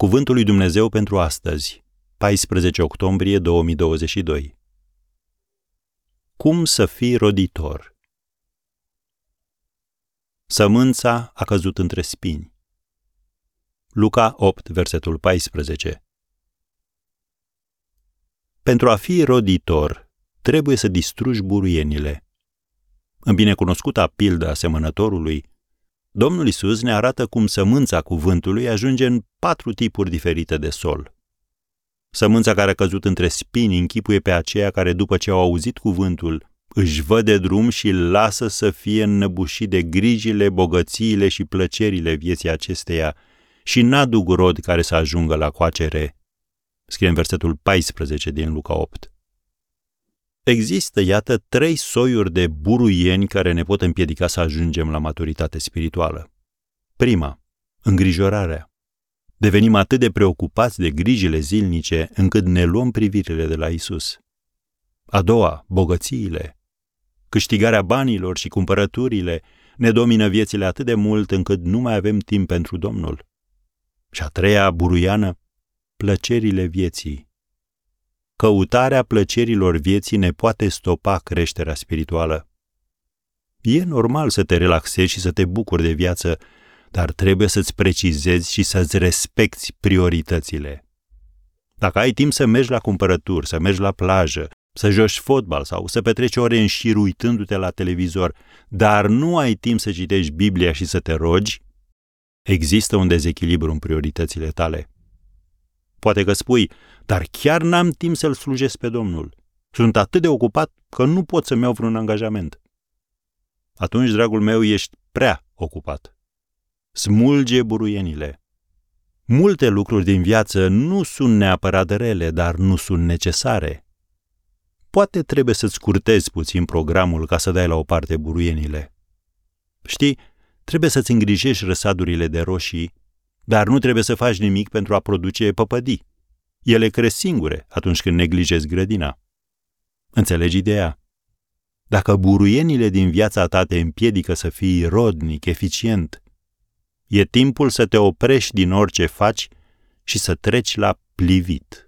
Cuvântul lui Dumnezeu pentru astăzi, 14 octombrie 2022. Cum să fii roditor? Sămânța a căzut între spini. Luca 8, versetul 14. Pentru a fi roditor, trebuie să distrugi buruienile. În binecunoscuta pildă a semănătorului, Domnul Isus ne arată cum sămânța cuvântului ajunge în patru tipuri diferite de sol. Sămânța care a căzut între spini închipuie pe aceia care, după ce au auzit cuvântul, își văd de drum și îl lasă să fie înnăbușit de grijile, bogățiile și plăcerile vieții acesteia și n-aduc rod care să ajungă la coacere. Scrie în versetul 14 din Luca 8. Există, iată, trei soiuri de buruieni care ne pot împiedica să ajungem la maturitate spirituală. Prima, îngrijorarea. Devenim atât de preocupați de grijile zilnice încât ne luăm privirile de la Isus. A doua, bogățiile. Câștigarea banilor și cumpărăturile ne domină viețile atât de mult încât nu mai avem timp pentru Domnul. Și a treia, buruiană, plăcerile vieții căutarea plăcerilor vieții ne poate stopa creșterea spirituală. E normal să te relaxezi și să te bucuri de viață, dar trebuie să-ți precizezi și să-ți respecti prioritățile. Dacă ai timp să mergi la cumpărături, să mergi la plajă, să joci fotbal sau să petreci ore în șir uitându-te la televizor, dar nu ai timp să citești Biblia și să te rogi, există un dezechilibru în prioritățile tale. Poate că spui, dar chiar n-am timp să-L slujesc pe Domnul. Sunt atât de ocupat că nu pot să-mi iau vreun angajament. Atunci, dragul meu, ești prea ocupat. Smulge buruienile. Multe lucruri din viață nu sunt neapărat rele, dar nu sunt necesare. Poate trebuie să-ți scurtezi puțin programul ca să dai la o parte buruienile. Știi, trebuie să-ți îngrijești răsadurile de roșii dar nu trebuie să faci nimic pentru a produce păpădii. Ele cresc singure atunci când neglijezi grădina. Înțelegi ideea? Dacă buruienile din viața ta te împiedică să fii rodnic, eficient, e timpul să te oprești din orice faci și să treci la plivit.